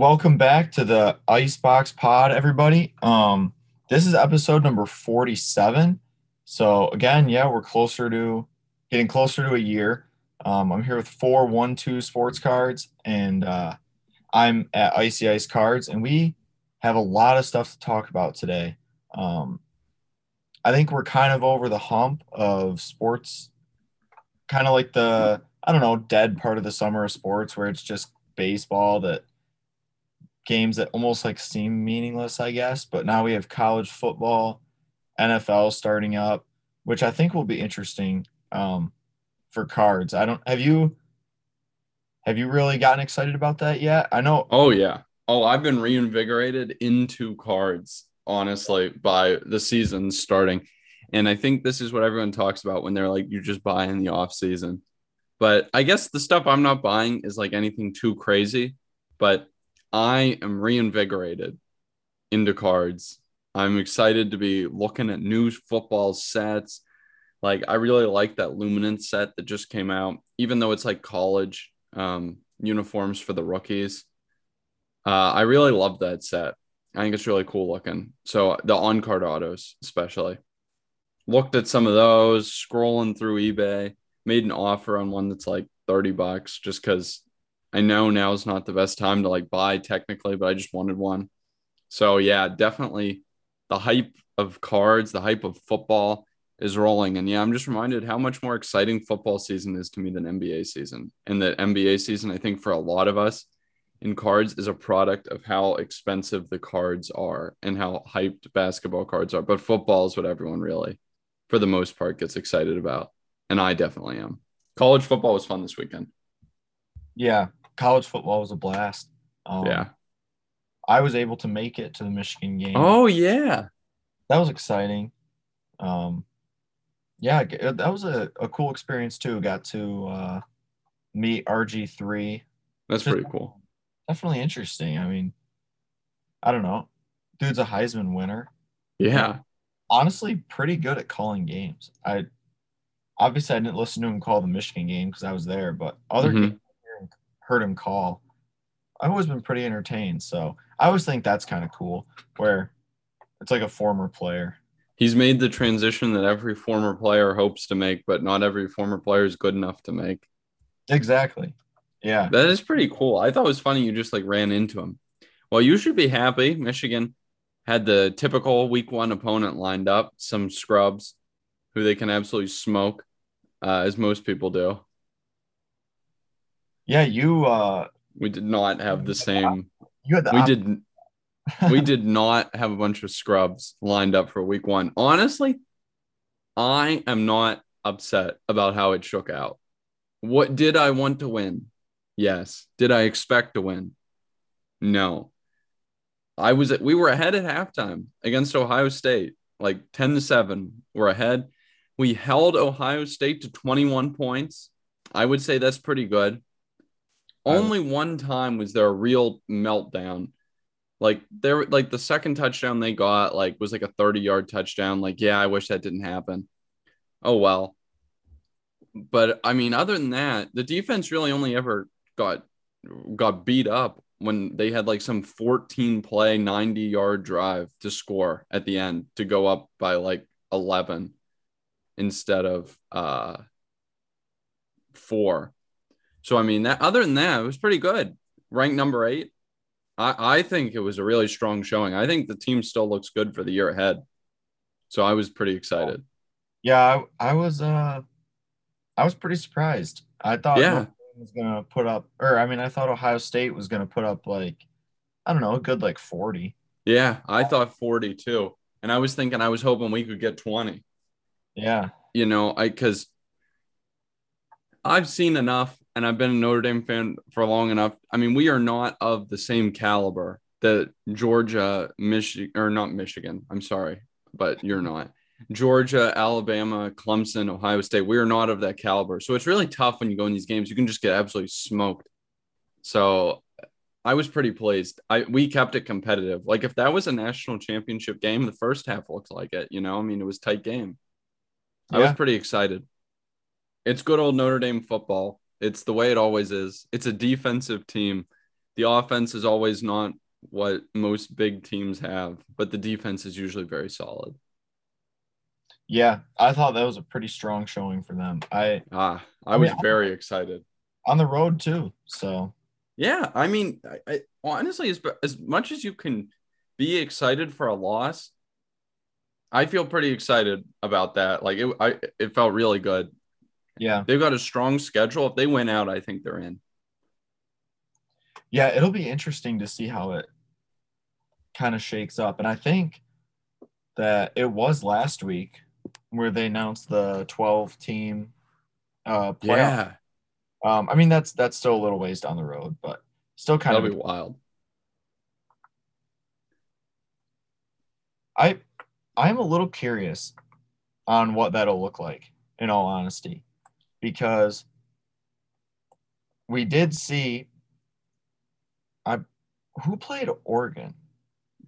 Welcome back to the Icebox Pod, everybody. Um, this is episode number 47. So again, yeah, we're closer to getting closer to a year. Um, I'm here with four one two sports cards, and uh, I'm at Icy Ice Cards, and we have a lot of stuff to talk about today. Um, I think we're kind of over the hump of sports, kind of like the I don't know dead part of the summer of sports where it's just baseball that games that almost like seem meaningless, I guess. But now we have college football, NFL starting up, which I think will be interesting um, for cards. I don't have you have you really gotten excited about that yet? I know. Oh yeah. Oh, I've been reinvigorated into cards, honestly, by the season starting. And I think this is what everyone talks about when they're like, you just buy in the off season. But I guess the stuff I'm not buying is like anything too crazy. But I am reinvigorated into cards. I'm excited to be looking at new football sets. Like I really like that Luminance set that just came out, even though it's like college um, uniforms for the rookies. Uh, I really love that set. I think it's really cool looking. So the on card autos, especially. Looked at some of those, scrolling through eBay, made an offer on one that's like 30 bucks just because I know now is not the best time to like buy technically, but I just wanted one. So yeah, definitely the hype of cards, the hype of football is rolling. And yeah, I'm just reminded how much more exciting football season is to me than NBA season. And the NBA season, I think for a lot of us in cards is a product of how expensive the cards are and how hyped basketball cards are. But football is what everyone really, for the most part, gets excited about. And I definitely am. College football was fun this weekend. Yeah, college football was a blast. Um, yeah. I was able to make it to the Michigan game. Oh yeah, that was exciting. Um, yeah, that was a, a cool experience too. Got to uh, meet RG three. That's pretty cool. Definitely interesting. I mean, I don't know, dude's a Heisman winner. Yeah. honestly, pretty good at calling games. I obviously I didn't listen to him call the Michigan game because I was there, but other mm-hmm. games heard him call, I've always been pretty entertained. So I always think that's kind of cool where it's like a former player. He's made the transition that every former player hopes to make, but not every former player is good enough to make. Exactly. Yeah. That is pretty cool. I thought it was funny you just like ran into him. Well, you should be happy. Michigan had the typical week one opponent lined up, some scrubs who they can absolutely smoke, uh, as most people do. Yeah, you. uh We did not have the same. You had the. We op- did. we did not have a bunch of scrubs lined up for week one. Honestly, I am not upset about how it shook out. What did I want to win? Yes. Did I expect to win? No. I was we were ahead at halftime against Ohio State, like 10 to 7. We're ahead. We held Ohio State to 21 points. I would say that's pretty good. Only one time was there a real meltdown. Like there, like the second touchdown they got, like was like a 30 yard touchdown. Like, yeah, I wish that didn't happen. Oh well. But I mean, other than that, the defense really only ever got got beat up when they had like some 14 play 90 yard drive to score at the end to go up by like 11 instead of uh four so I mean that other than that, it was pretty good. Ranked number eight. I, I think it was a really strong showing. I think the team still looks good for the year ahead. So I was pretty excited. Yeah, I, I was uh I was pretty surprised. I thought yeah. was gonna put up or I mean I thought Ohio State was gonna put up like I don't know, a good like 40. Yeah, I thought 40 too. And I was thinking I was hoping we could get 20. Yeah. You know, I because I've seen enough and I've been a Notre Dame fan for long enough. I mean, we are not of the same caliber that Georgia, Michigan, or not Michigan. I'm sorry, but you're not. Georgia, Alabama, Clemson, Ohio State. We are not of that caliber. So it's really tough when you go in these games. You can just get absolutely smoked. So I was pretty pleased. I we kept it competitive. Like if that was a national championship game, the first half looked like it. You know, I mean, it was tight game. Yeah. I was pretty excited. It's good old Notre Dame football. It's the way it always is. It's a defensive team the offense is always not what most big teams have, but the defense is usually very solid. Yeah, I thought that was a pretty strong showing for them. I Ah, I, I was mean, very excited. on the road too. So Yeah, I mean, I, I, honestly, as as much as you can be excited for a loss, I feel pretty excited about that. Like it, I it felt really good. Yeah, They've got a strong schedule. If they win out, I think they're in. yeah, it'll be interesting to see how it kind of shakes up. And I think that it was last week where they announced the 12 team uh playoff. Yeah, Um, I mean that's that's still a little ways down the road, but still kind that'll of be wild. I I'm a little curious on what that'll look like, in all honesty, because we did see I who played Oregon?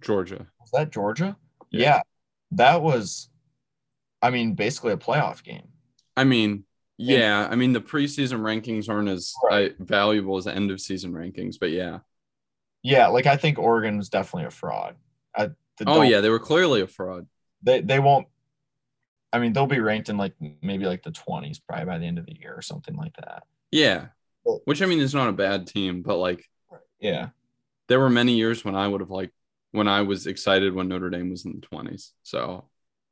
Georgia. Was that Georgia? Yeah. Yeah, that was I mean basically a playoff game. I mean, yeah, I mean the preseason rankings aren't as Right. uh, valuable as the end of season rankings, but yeah. Yeah, like I think Oregon was definitely a fraud. I, the- Oh yeah, they were clearly a fraud. they they won't. I mean, they'll be ranked in like maybe like the twenties probably by the end of the year or something like that. Yeah, which I mean is not a bad team, but like Yeah, there were many years when I would have like when I was excited when Notre Dame was in the twenties. So,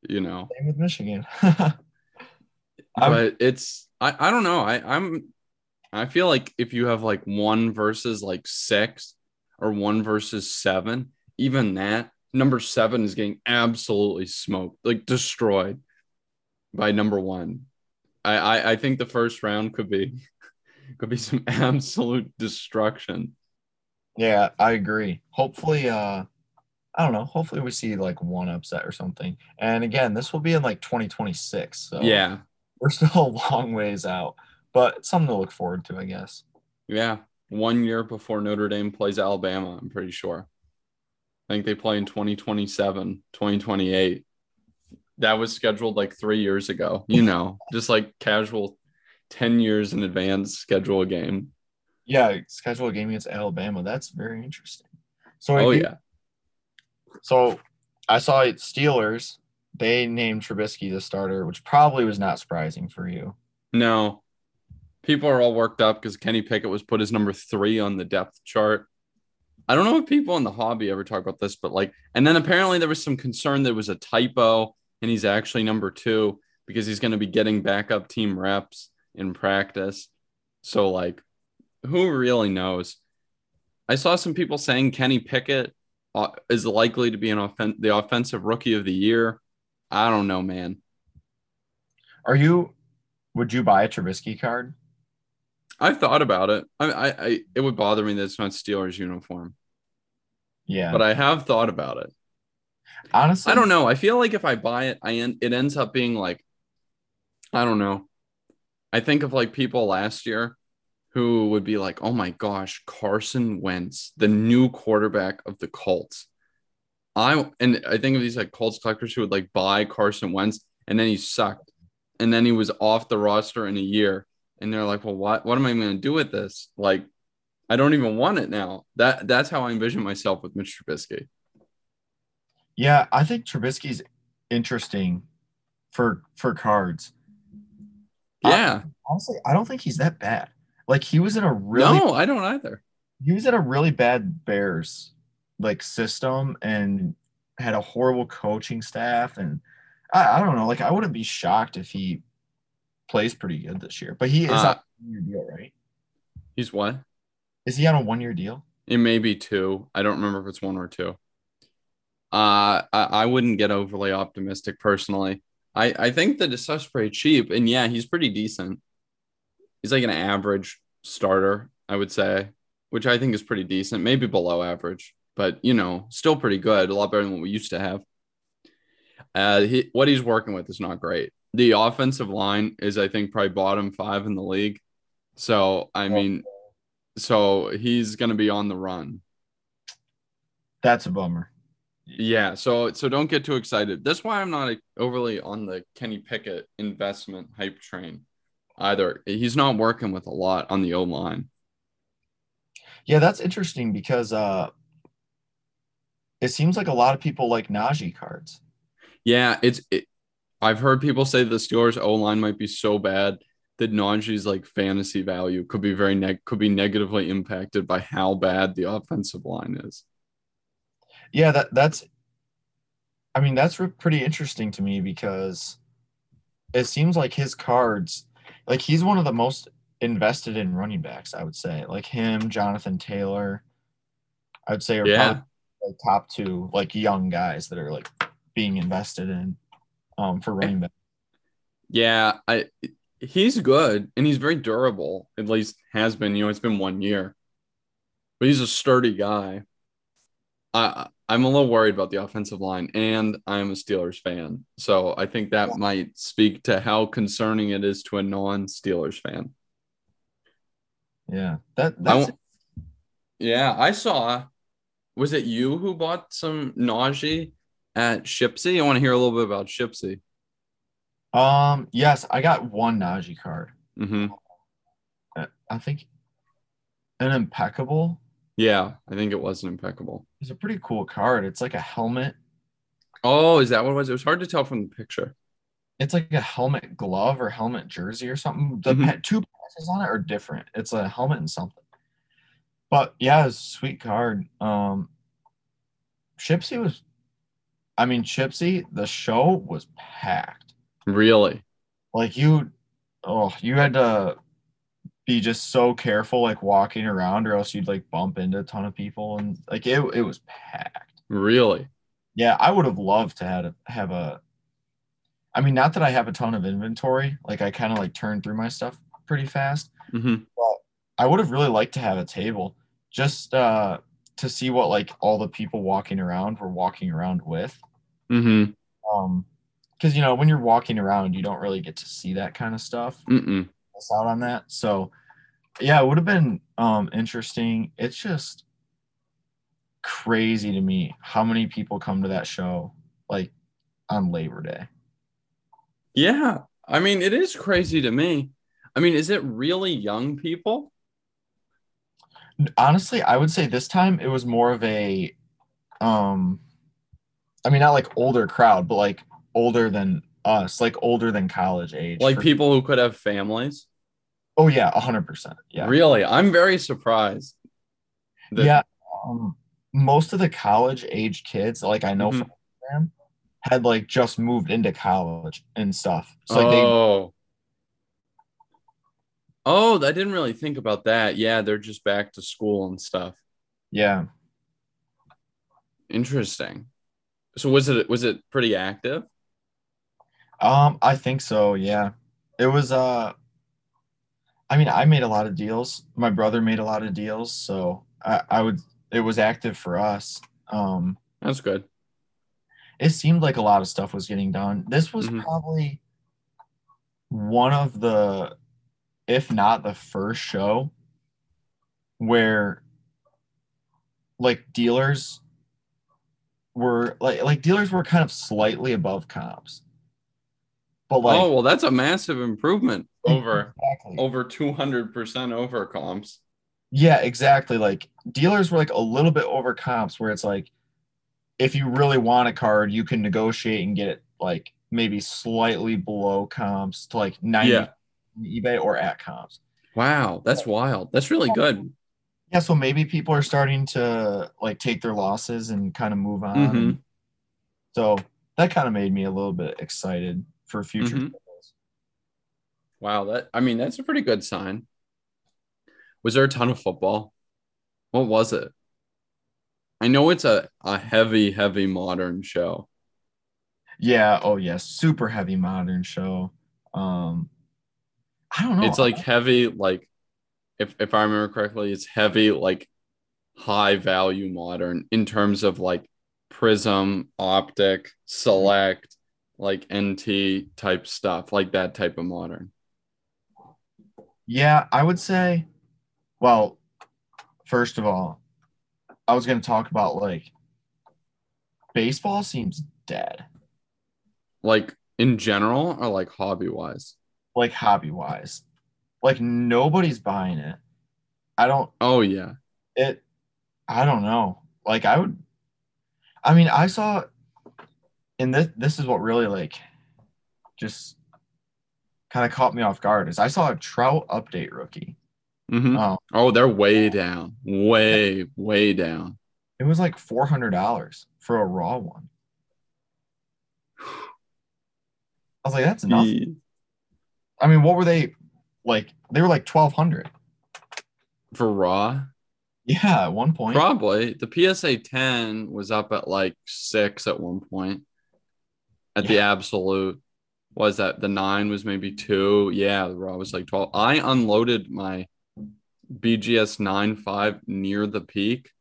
you know, same with Michigan. But it's I I don't know. I I'm I feel like if you have like one versus like six or one versus seven, even that number seven is getting absolutely smoked, like destroyed by number one. I I, I think the first round could be could be some absolute destruction. Yeah, I agree. Hopefully, uh, I don't know. Hopefully, we see like one upset or something. And again, this will be in like 2026. So Yeah, we're still a long ways out, but something to look forward to, I guess. yeah. One year before Notre Dame plays Alabama, I'm pretty sure. I think they play in 2027, 2028. That was scheduled like three years ago, you know, just like casual 10 years in advance schedule a game. Yeah, schedule a game against Alabama. That's very interesting. So, Oh, if you- yeah. So I saw it, Steelers. They named Trubisky the starter, which probably was not surprising for you. No, people are all worked up because Kenny Pickett was put as number three on the depth chart. I don't know if people in the hobby ever talk about this, but like, and then apparently there was some concern there was a typo and he's actually number two because he's going to be getting backup team reps in practice. So, like, who really knows? I saw some people saying Kenny Pickett uh, is likely to be an offen- the offensive rookie of the year. I don't know, man. Are you? Would you buy a Trubisky card? I've thought about it. I, I, I, it would bother me that it's not Steelers uniform, Yeah, but I have thought about it. Honestly, I don't know. I feel like if I buy it, I end, it ends up being like, I don't know. I think of like people last year who would be like, "Oh my gosh, Carson Wentz, the new quarterback of the Colts." I and I think of these like Colts collectors who would like buy Carson Wentz and then he sucked, and then he was off the roster in a year, and they're like, "Well, what? What am I going to do with this? Like, I don't even want it now." That that's how I envision myself with Mitch Trubisky. Yeah, I think Trubisky's interesting for for cards. Yeah. Honestly, I don't think he's that bad. Like he was in a really no, I don't either. he was in a really bad Bears like system and had a horrible coaching staff and I, I don't know. Like I wouldn't be shocked if he plays pretty good this year. But he is Uh, on a one year deal, right? He's what? Is he on a one year deal? It may be two. I don't remember if it's one or two. Uh, I, I wouldn't get overly optimistic personally. I, I think that it's such pretty cheap, and yeah, he's pretty decent. He's like an average starter, I would say, which I think is pretty decent, maybe below average, but you know, still pretty good. A lot better than what we used to have. Uh, he, what he's working with is not great. The offensive line is, I think, probably bottom five in the league. So, I mean, so he's going to be on the run. That's a bummer. Yeah, so so don't get too excited. That's why I'm not overly on the Kenny Pickett investment hype train either. He's not working with a lot on the O line. Yeah, that's interesting because uh it seems like a lot of people like Najee cards. Yeah, it's. It, I've heard people say the Steelers O line might be so bad that Najee's like fantasy value could be very neg could be negatively impacted by how bad the offensive line is. Yeah, that that's. I mean, that's re- pretty interesting to me because it seems like his cards, like he's one of the most invested in running backs. I would say, like him, Jonathan Taylor. I would say are Yeah. like top two like young guys that are like being invested in um for running back. Yeah, I he's good and he's very durable. At least has been. You know, it's been one year, but he's a sturdy guy. I I'm a little worried about the offensive line, and I'm a Steelers fan, so I think that might speak to how concerning it is to a non-Steelers fan. Yeah, that that's won't- yeah, I saw. Was it you who bought some Najee at Shipsy? I want to hear a little bit about Shipsy. um yes, I got one Najee card. hmm Uh, I think an impeccable Yeah, I think it was an impeccable. It's a pretty cool card. It's like a helmet. Oh, is that what it was? It was hard to tell from the picture. It's like a helmet glove or helmet jersey or something. The Mhm. pa- two patches on it are different. It's a helmet and something. But yeah, it's a sweet card. Um Chipsy was I mean Chipsy, the show was packed. Really? Like you oh, you had to be just so careful like walking around or else you'd like bump into a ton of people and like it it was packed. Really? Yeah, I would have loved to have have a. I mean, not that I have a ton of inventory. Like I kind of like turn through my stuff pretty fast. hmm I would have really liked to have a table just uh, to see what like all the people walking around were walking around with. hmm Um, because you know when you're walking around, you don't really get to see that kind of stuff. Out on that. So, yeah, it would have been um interesting. It's just crazy to me how many people come to that show like on Labor Day. Yeah. I mean, it is crazy to me. I mean, is it really young people? honestly i would say this time it was more of a um i mean not like older crowd but like older than us like older than college age Like people who could have families? Oh yeah 100% yeah Really? I'm very surprised. that- yeah um, most of the college age kids like i know Mhm. from Instagram, had like just moved into college and stuff so like they oh. Oh, I didn't really think about that. Yeah, they're just back to school and stuff. yeah Interesting. So was it was it pretty active? um i think so yeah it was uh i mean i made a lot of deals my brother made a lot of deals so i i would it was active for us um That's good. it seemed like a lot of stuff was getting done. This was Mhm. probably one of the, if not the first show, where like dealers were like like dealers were kind of slightly above comps. But like oh, well, that's a massive improvement over exactly. over 200% over comps. Yeah, exactly. Like dealers were like a little bit over comps where it's like if you really want a card, you can negotiate and get it like maybe slightly below comps to like 90 Yeah. on eBay or at comps. Wow, that's wild. That's really good. Yeah, so maybe people are starting to like take their losses and kind of move on. Mhm. So that kind of made me a little bit excited for future Mhm. shows. Wow, that I mean, that's a pretty good sign. Was there a ton of football? What was it? I know it's a, a heavy, heavy modern show. Yeah, oh yeah, super heavy modern show. Um I don't know. It's like heavy, like if if I remember correctly, it's heavy, like high value modern in terms of like prism, optic, select, like NT type stuff, like that type of modern. Yeah, I would say, well, first of all, I was going to talk about like baseball seems dead, Like in general or like hobby wise. like hobby wise. Like nobody's buying it. I don't, Oh yeah. it I don't know. Like I would I mean, I saw and this this is what really like just kind of caught me off guard is I saw a Trout update rookie. Mhm. Um, Oh, they're way down, way, way down. it was like four hundred dollars for a raw one. I was like, that's nothing. I mean, what were they like? They were like twelve hundred. For Raw, Yeah, at one point. probably the PSA 10 was up at like six at one point. At the absolute, was that the nine was maybe two? Yeah, the Raw was like 12. I unloaded my BGS 9.5 near the peak,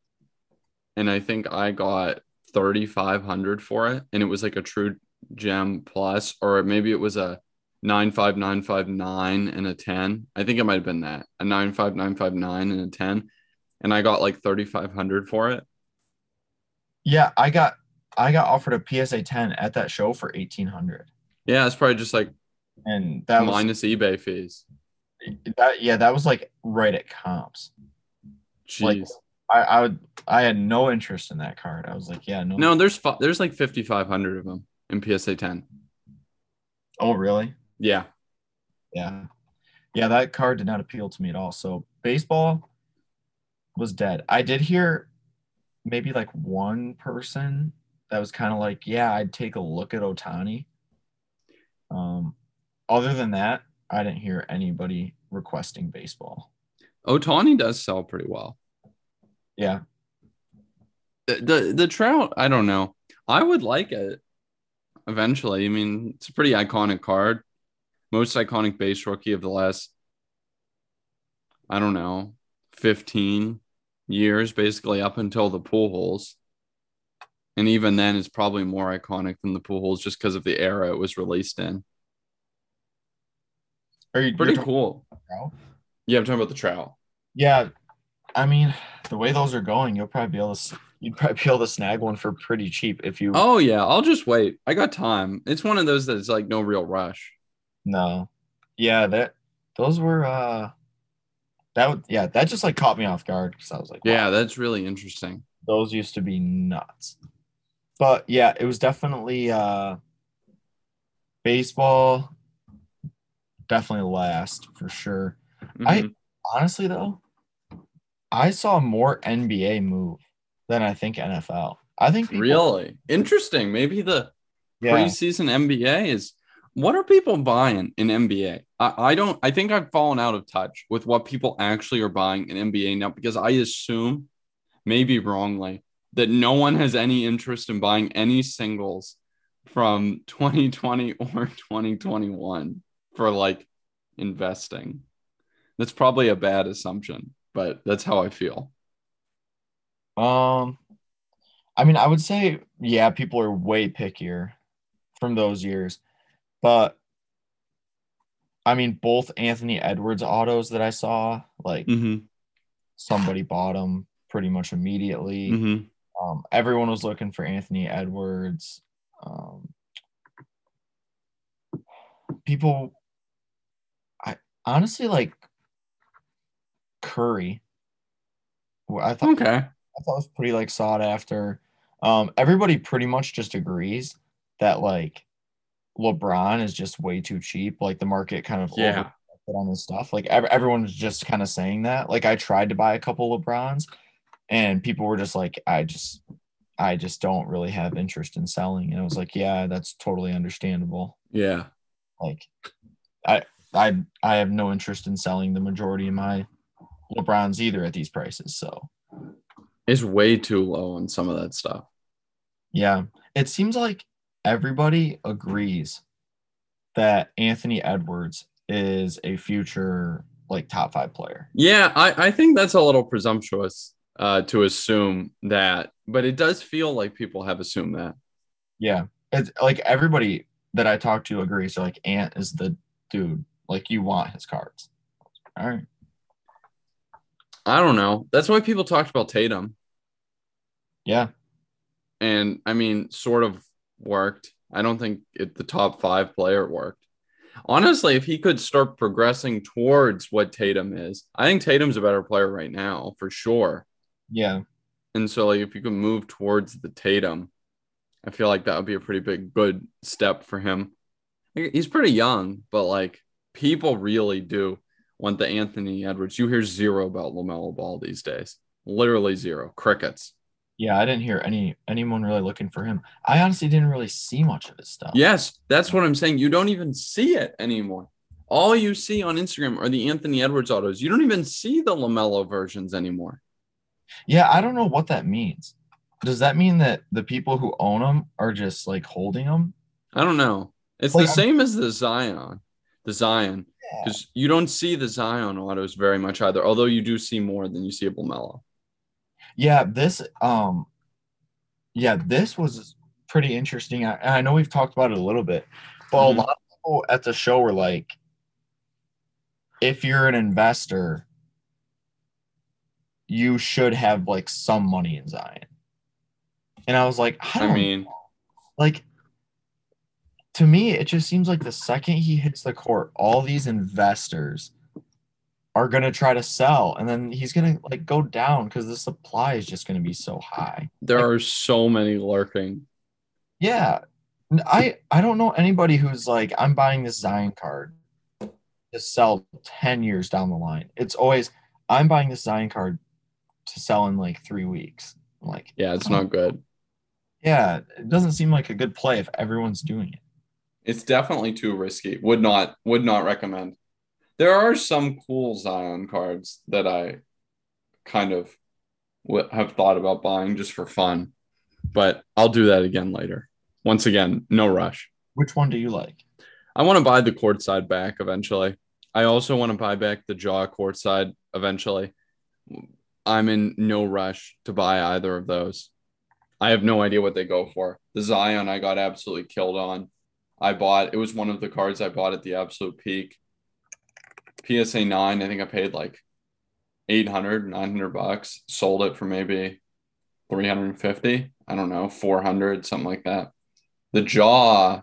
and I think I got 3,500 for it, and it was like a true gem plus, or maybe it was a 95959 and a 10. I think it might have been that a 95959 and a 10. And I got like 3,500 for it. Yeah, I got I got offered a PSA ten at that show for eighteen hundred, Yeah, it's probably just like and that was minus eBay fees. that. Yeah, that was like right at comps. Jeez. Like, I I would I had no interest in that card. I was like, yeah, no. no, there's there's like 5,500 of them in PSA 10. Oh, really? Yeah. Yeah. Yeah, that card did not appeal to me at all. So baseball was dead. I did hear maybe like one person that was kind of like, yeah, I'd take a look at Ohtani. Um, other than that, I didn't hear anybody requesting baseball. Ohtani does sell pretty well. Yeah. The, the the Trout, I don't know. I would like it eventually. I mean, it's a pretty iconic card. Most iconic base rookie of the last, I don't know, 15 years, basically up until the Pujols. And even then, it's probably more iconic than the Pujols just because of the era it was released in. Are you Pretty cool. Yeah, I'm talking about the Trout. Yeah. I mean, the way those are going, you'll probably be able to you'd probably be able to snag one for pretty cheap if you Oh, yeah. I'll just wait. I got time. It's one of those that's like no real rush. No. Yeah, that those were uh that would yeah, that just like caught me off guard because I was like, wow, Yeah, that's really interesting. those used to be nuts. But yeah, it was definitely uh baseball definitely last for sure. I- Mhm. Honestly though, I saw more NBA move than I think NFL. I think people, Really interesting. Maybe the yeah, preseason NBA is what are people buying in NBA? I, I don't I think I've fallen out of touch with what people actually are buying in NBA now because I assume, maybe wrongly, that no one has any interest in buying any singles from 2020 or 2021 for like investing. That's probably a bad assumption, but that's how I feel. Um, I mean, I would say, yeah, people are way pickier from those years, but I mean, both Anthony Edwards autos that I saw, like Mm-hmm. somebody bought them pretty much immediately. Mm-hmm. Um, everyone was looking for Anthony Edwards. Um, people, I honestly like Curry. I thought Okay. I thought it was pretty like sought after. Um, everybody pretty much just agrees that like LeBron is just way too cheap. Like the market kind of Yeah. on this stuff. Like ev- everyone's just kind of saying that. Like I tried to buy a couple LeBrons, and people were just like, I just, I just don't really have interest in selling. And I was like, yeah, that's totally understandable. Yeah. Like, I, I, I have no interest in selling the majority of my LeBrons either at these prices. So. It's way too low on some of that stuff. Yeah, it seems like everybody agrees that Anthony Edwards is a future like top five player. Yeah, I, I think that's a little presumptuous uh, to assume that, but it does feel like people have assumed that. Yeah, it's like everybody that I talk to agrees. They're like, Ant is the dude. Like you want his cards. All right. I don't know. That's why people talked about Tatum. Yeah. And I mean, sort of worked. I don't think it, the top five player worked. Honestly, if he could start progressing towards what Tatum is, I think Tatum's a better player right now for sure. Yeah. And so like if you can move towards the Tatum, I feel like that would be a pretty big good step for him. He's pretty young, but like people really do want the Anthony Edwards. You hear zero about LaMelo Ball these days. Literally zero. Crickets. Yeah, I didn't hear any anyone really looking for him. I honestly didn't really see much of his stuff. Yes, that's what I'm saying. You don't even see it anymore. All you see on Instagram are the Anthony Edwards autos. You don't even see the LaMelo versions anymore. Yeah, I don't know what that means. Does that mean that the people who own them are just like holding them? I don't know. It's Like, the I'm- same as the Zion, the Zion, because you don't see the Zion autos very much either. Although you do see more than you see a LaMelo. Yeah, this um yeah, this was pretty interesting. I, I know we've talked about it a little bit, but Mhm. a lot of people at the show were like, if you're an investor, you should have like some money in Zion. And I was like, I, I mean, like to me, it just seems like the second he hits the court, all these investors are gonna try to sell, and then he's gonna like go down because the supply is just gonna be so high. there are so many lurking. Yeah, I I don't know anybody who's like I'm buying this Zion card to sell ten years down the line. It's always I'm buying this Zion card to sell in like three weeks. I'm like, Yeah, it's not good. yeah, it doesn't seem like a good play if everyone's doing it. It's definitely too risky. Would not would not recommend. There are some cool Zion cards that I kind of w- have thought about buying just for fun, but I'll do that again later. Once again, no rush. Which one do you like? I want to buy the courtside back eventually. I also want to buy back the Ja courtside eventually. I'm in no rush to buy either of those. I have no idea what they go for. The Zion I got absolutely killed on. I bought it was one of the cards I bought at the absolute peak. PSA 9, I think I paid like 800, 900 bucks. Sold it for maybe 350. I don't know, 400, something like that. The Ja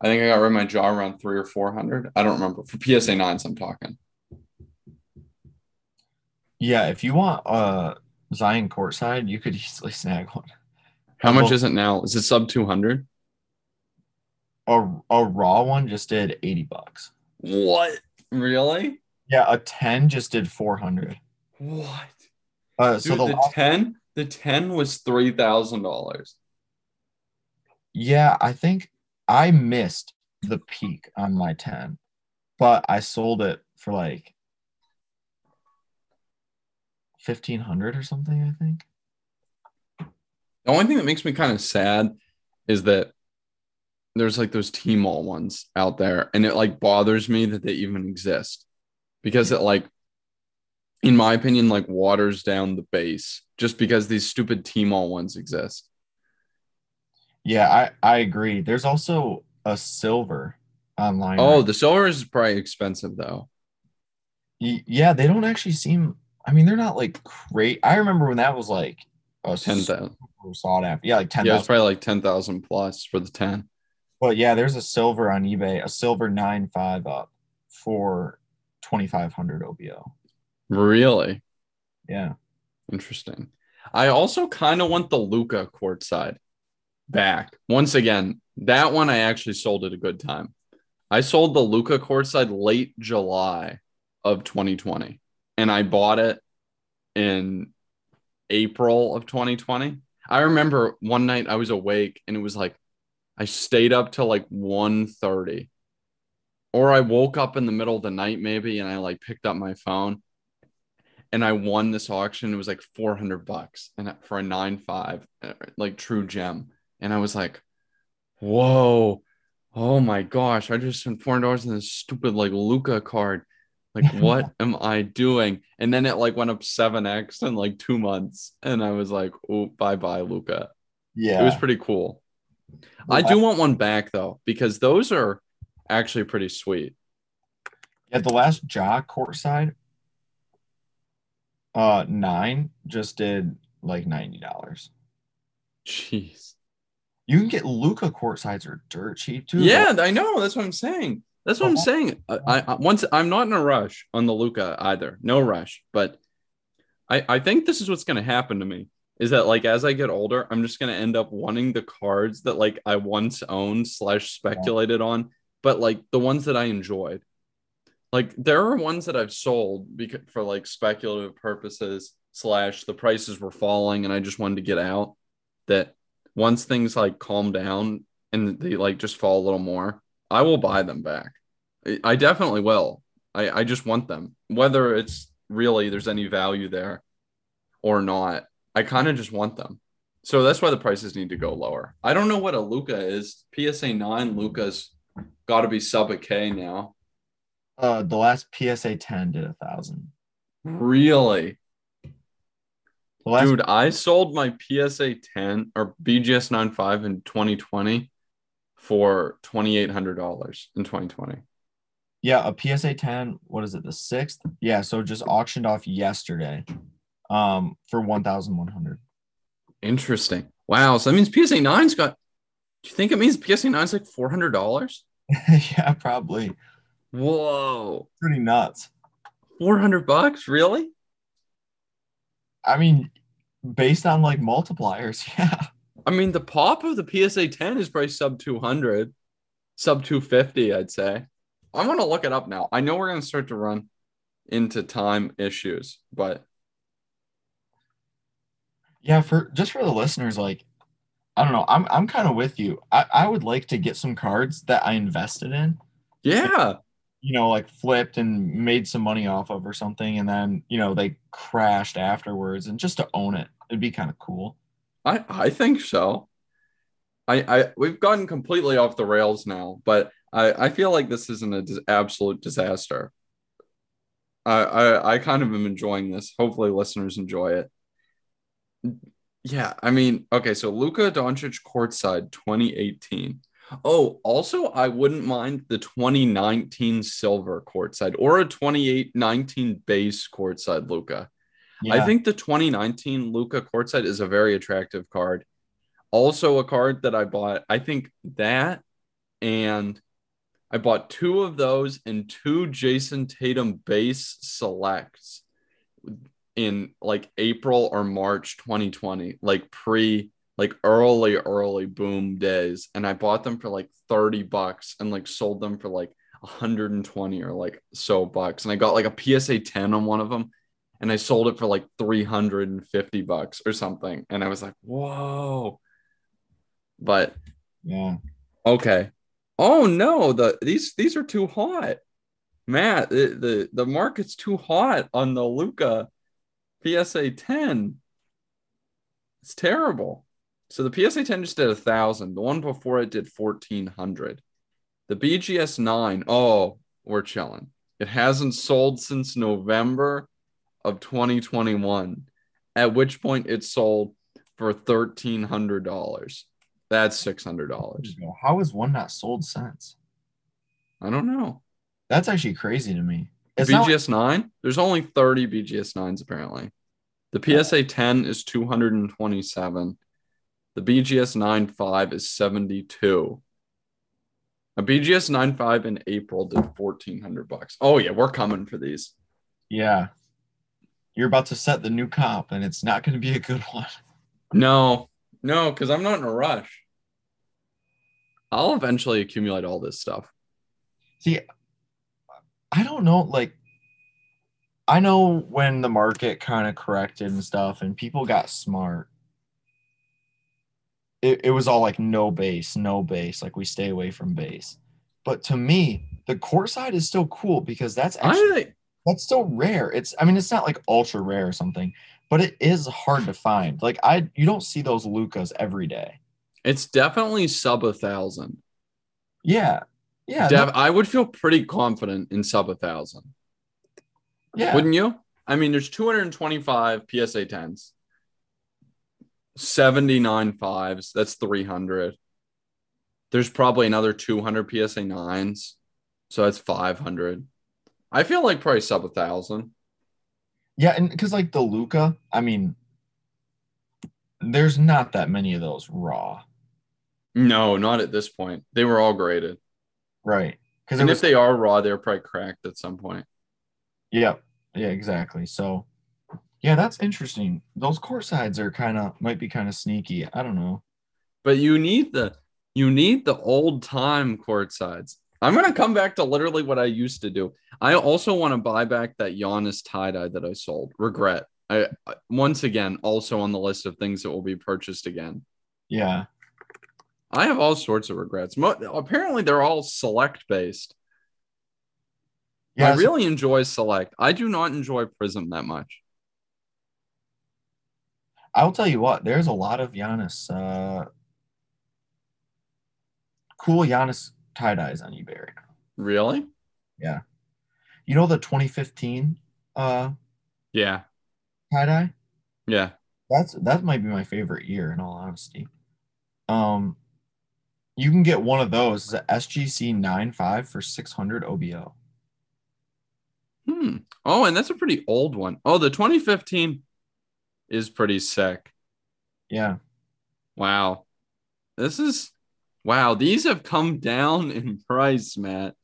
I think I got rid of my Ja around three or four hundred. I don't remember. For PSA nines, I'm talking. Yeah, if you want uh Zion courtside, you could easily snag one. How much Well- is it now? Is it sub two hundred? A a raw one just did 80 bucks. What? Really? Yeah, a 10 just did 400. What? Uh so the, the last- ten, the ten was three thousand dollars. yeah, I think I missed the peak on my 10, but I sold it for like 1500 or something, I think. The only thing that makes me kind of sad is that there's like those T-Mall ones out there, and it like bothers me that they even exist because it like, in my opinion, like waters down the base just because these stupid T-Mall ones exist. Yeah, I I agree. There's also a silver online. Oh, right? the silver is probably expensive though. Y- yeah, they don't actually seem I mean, they're not like great. I remember when that was like a Ten super sought after. Yeah, like 10,000. Yeah, it's probably like ten thousand plus for the ten. But yeah, there's a silver on eBay, a silver nine five up for twenty five hundred OBO. Really Yeah. interesting. I also kind of want the Luka courtside back. Once again, that one I actually sold at a good time. I sold the Luka courtside late July of 2020, and I bought it in April of 2020. I remember one night I was awake and it was like I stayed up till like 1:30 or I woke up in the middle of the night maybe and I like picked up my phone and I won this auction. It was like 400 bucks and for a 9.5 uh, like true gem. And I was like whoa. Oh my gosh. I just spent $400 on this stupid like Luka card like what am I doing and then it like went up 7x in like 2 months and I was like oh bye bye Luka Yeah. it was pretty cool. I do want one back though, because those are actually pretty sweet. Yeah, the last Ja courtside uh nine just did like ninety dollars. Jeez. You can get Luka courtsides are dirt cheap too. Yeah, I know. That's what I'm saying. That's what I'm Oh. saying. I, I once I'm not in a rush on the Luka either. No rush, but I, I think this is what's going to happen to me is that like as I get older, I'm just going to end up wanting the cards that like I once owned slash speculated on, but like the ones that I enjoyed. Like there are ones that I've sold because for like speculative purposes slash the prices were falling and I just wanted to get out. That once things like calm down and they like just fall a little more, I will buy them back. I- definitely will. I, I just want them. Whether it's really there's any value there or not, I kind of just want them. So that's why the prices need to go lower. I don't know what a Luka is. PSA 9 Luka's got to be sub a K now. Uh, the last PSA 10 did a thousand. Really? Last, Dude, I sold my PSA 10 or BGS 95 in 2020 for $2,800 in 2020. yeah, a PSA 10. What is it? The sixth? Yeah. So just auctioned off yesterday, um, for one thousand one hundred. Interesting. Wow. So that means PSA 9's got, do you think it means PSA 9's like $400? yeah, probably. Whoa. Pretty nuts. 400 bucks? Really? I mean, based on like multipliers, yeah. I mean, the pop of the PSA 10 is probably sub 200, sub 250, I'd say. I'm going to look it up now. I know we're going to start to run into time issues, but Yeah, for just for the listeners, like I don't know, I'm I'm kind of with you. I, I would like to get some cards that I invested in, yeah, you know, like flipped and made some money off of or something, and then you know they crashed afterwards, and just to own it, it'd be kind of cool. I, I think so. I, I we've gotten completely off the rails now, but I, I feel like this isn't an dis- absolute disaster. I, I I kind of am enjoying this. Hopefully, listeners enjoy it. Yeah, I mean, okay, so Luka Doncic courtside 2018. Oh, also, I wouldn't mind the 2019 silver courtside or a 2019 base courtside Luka. I think the 2019 Luka courtside is a very attractive card. Also, a card that I bought. I think that and I bought two of those and two Jayson Tatum base selects in like April or March 2020, like pre like early early boom days and I bought them for like 30 bucks and like sold them for like 120 or like so bucks and I got like a PSA 10 on one of them and I sold it for like 350 bucks or something. And I was like, whoa. But yeah. okay. Oh no, the these these are too hot. Matt, the the, the market's too hot on the Luka PSA 10. It's terrible. So the PSA 10 just did a thousand. The one before it did 1400. The BGS 9, oh, we're chilling. It hasn't sold since November of 2021, at which point it sold for $1,300. That's $600. How is one not sold since? I don't know. That's actually crazy to me. It's BGS 9, there's only 30 BGS 9s apparently. The PSA 10 is 227. The BGS 9.5 is 72. A BGS 9.5 in April did 1400 bucks. Oh yeah, we're coming for these. yeah. You're about to set the new comp, and it's not going to be a good one. No, no, because I'm not in a rush. I'll eventually accumulate all this stuff. See, I don't know. Like, I know when the market kind of corrected and stuff, and people got smart. It, it was all like no base, no base. Like we stay away from base. But to me, the court side is still cool because that's actually I that's still rare. It's I mean, it's not like ultra rare or something, but it is hard to find. Like I you don't see those Lukas every day. it's definitely sub a thousand. Yeah. Yeah. Def- I would feel pretty confident in sub a thousand. yeah. Wouldn't you? I mean, there's 225 PSA 10s, 79 fives. That's 300. There's probably another 200 PSA 9s. So that's 500. I feel like probably sub a thousand. Yeah, and because like the Luka, I mean, there's not that many of those raw, No, not at this point. They were all graded. right? Because And if they are raw, they're probably cracked at some point. yeah, yeah, exactly. So, Yeah, that's interesting. Those court sides are kind of might be kind of sneaky. I don't know. But you need the you need the old time court sides. I'm gonna come back to literally what I used to do. I also want to buy back that Giannis tie dye that I sold. Regret. I once again also on the list of things that will be purchased again. Yeah. I have all sorts of regrets. Mo- apparently, they're all select based. Yeah. I really enjoy select. I do not enjoy Prizm that much. I'll tell you what. There's a lot of Giannis, uh, cool Giannis tie dyes on eBay right now. Really? Yeah. You know the 2015 uh, Yeah. tie dye? Yeah. That's that might be my favorite year in all honesty. Um, you can get one of those. It's a SGC 95 for 600 OBO. Hmm. Oh, and that's a pretty old one. Oh, the 2015 is pretty sick. Yeah. Wow. This is wow. These have come down in price, Matt.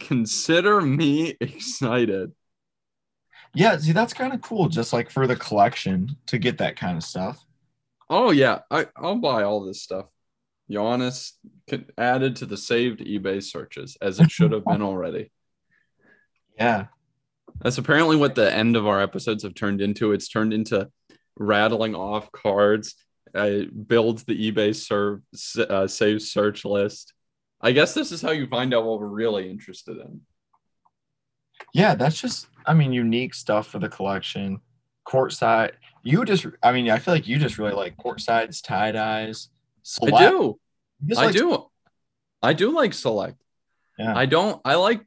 Consider me excited. Yeah, see, that's kind of cool, just like for the collection to get that kind of stuff. Oh yeah, I, I'll buy all this stuff. Giannis added to the saved eBay searches as it should have been already. Yeah. That's apparently what the end of our episodes have turned into. It's turned into rattling off cards. I build the eBay serve uh, save search list. I guess this is how you find out what we're really interested in. Yeah, that's just, I mean, unique stuff for the collection. Courtside. You just, I mean, I feel like you just really like courtsides, tie dyes. I do. I like- do. I do like select. Yeah. I don't. I like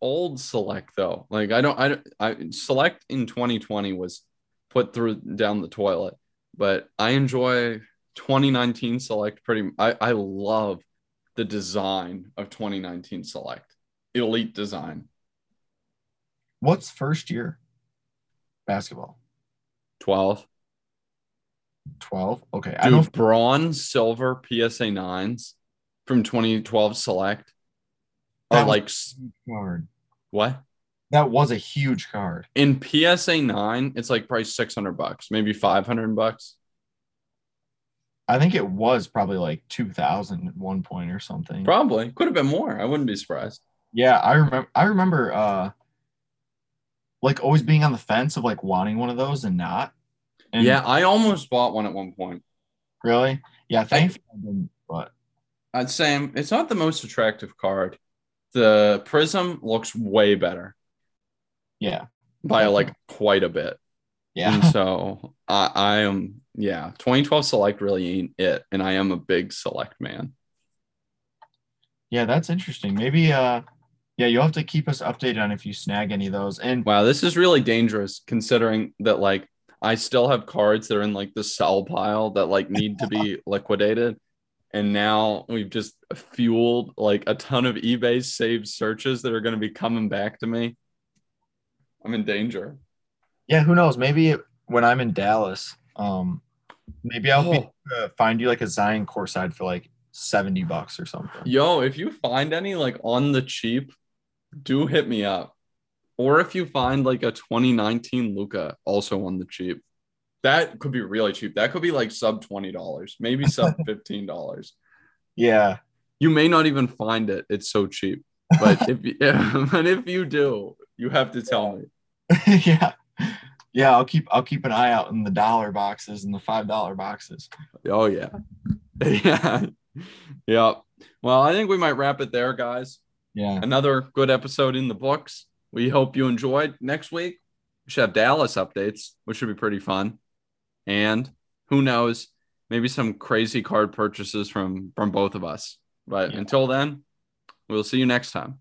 old select though. Like I don't. I don't. I select in 2020 was put through down the toilet, but I enjoy 2019 select pretty. I I love the design of 2019 select. Elite design. What's first year basketball? 12. 12. Okay. I know. Dude, bronze, silver, PSA nines from 2012 select That are like card. what? That was a huge card. In PSA nine, it's like probably 600 bucks, maybe 500 bucks. I think it was probably like 2000 at one point or something. Probably could have been more. I wouldn't be surprised. Yeah, I remember. I remember, uh, like always being on the fence of like wanting one of those and not. And yeah, I almost bought one at one point. really. Yeah, thankfully I didn't. But I'd say it's not the most attractive card. The Prizm looks way better yeah, by like quite a bit. yeah, And so I, I am, yeah, 2012 Select really ain't it. And I am a big Select man. yeah. That's interesting. Maybe, uh, yeah, you'll have to keep us updated on if you snag any of those. And Wow, this is really dangerous considering that like I still have cards that are in like the sell pile that like need to be liquidated. And now we've just fueled like a ton of eBay saved searches that are going to be coming back to me. I'm in danger. yeah, who knows? Maybe when I'm in Dallas, um, maybe I'll be, Oh. uh, find you like a Zion courtside for like 70 bucks or something. Yo, if you find any like on the cheap, do hit me up. Or if you find like a 2019 Luka also on the cheap, that could be really cheap. That could be like sub $20, maybe sub $15. Yeah, You may not even find it. It's so cheap. But if you, but if you do, you have to tell me. yeah, yeah. I'll keep I'll keep an eye out in the dollar boxes and the five dollar boxes. Oh yeah. Yeah. Yeah. Well, I think we might wrap it there, guys. Yeah, Another good episode in the books. We hope you enjoyed. Next week, we should have Dallas updates, which should be pretty fun. And who knows, maybe some crazy card purchases from from both of us. But Yeah. until then, we'll see you next time.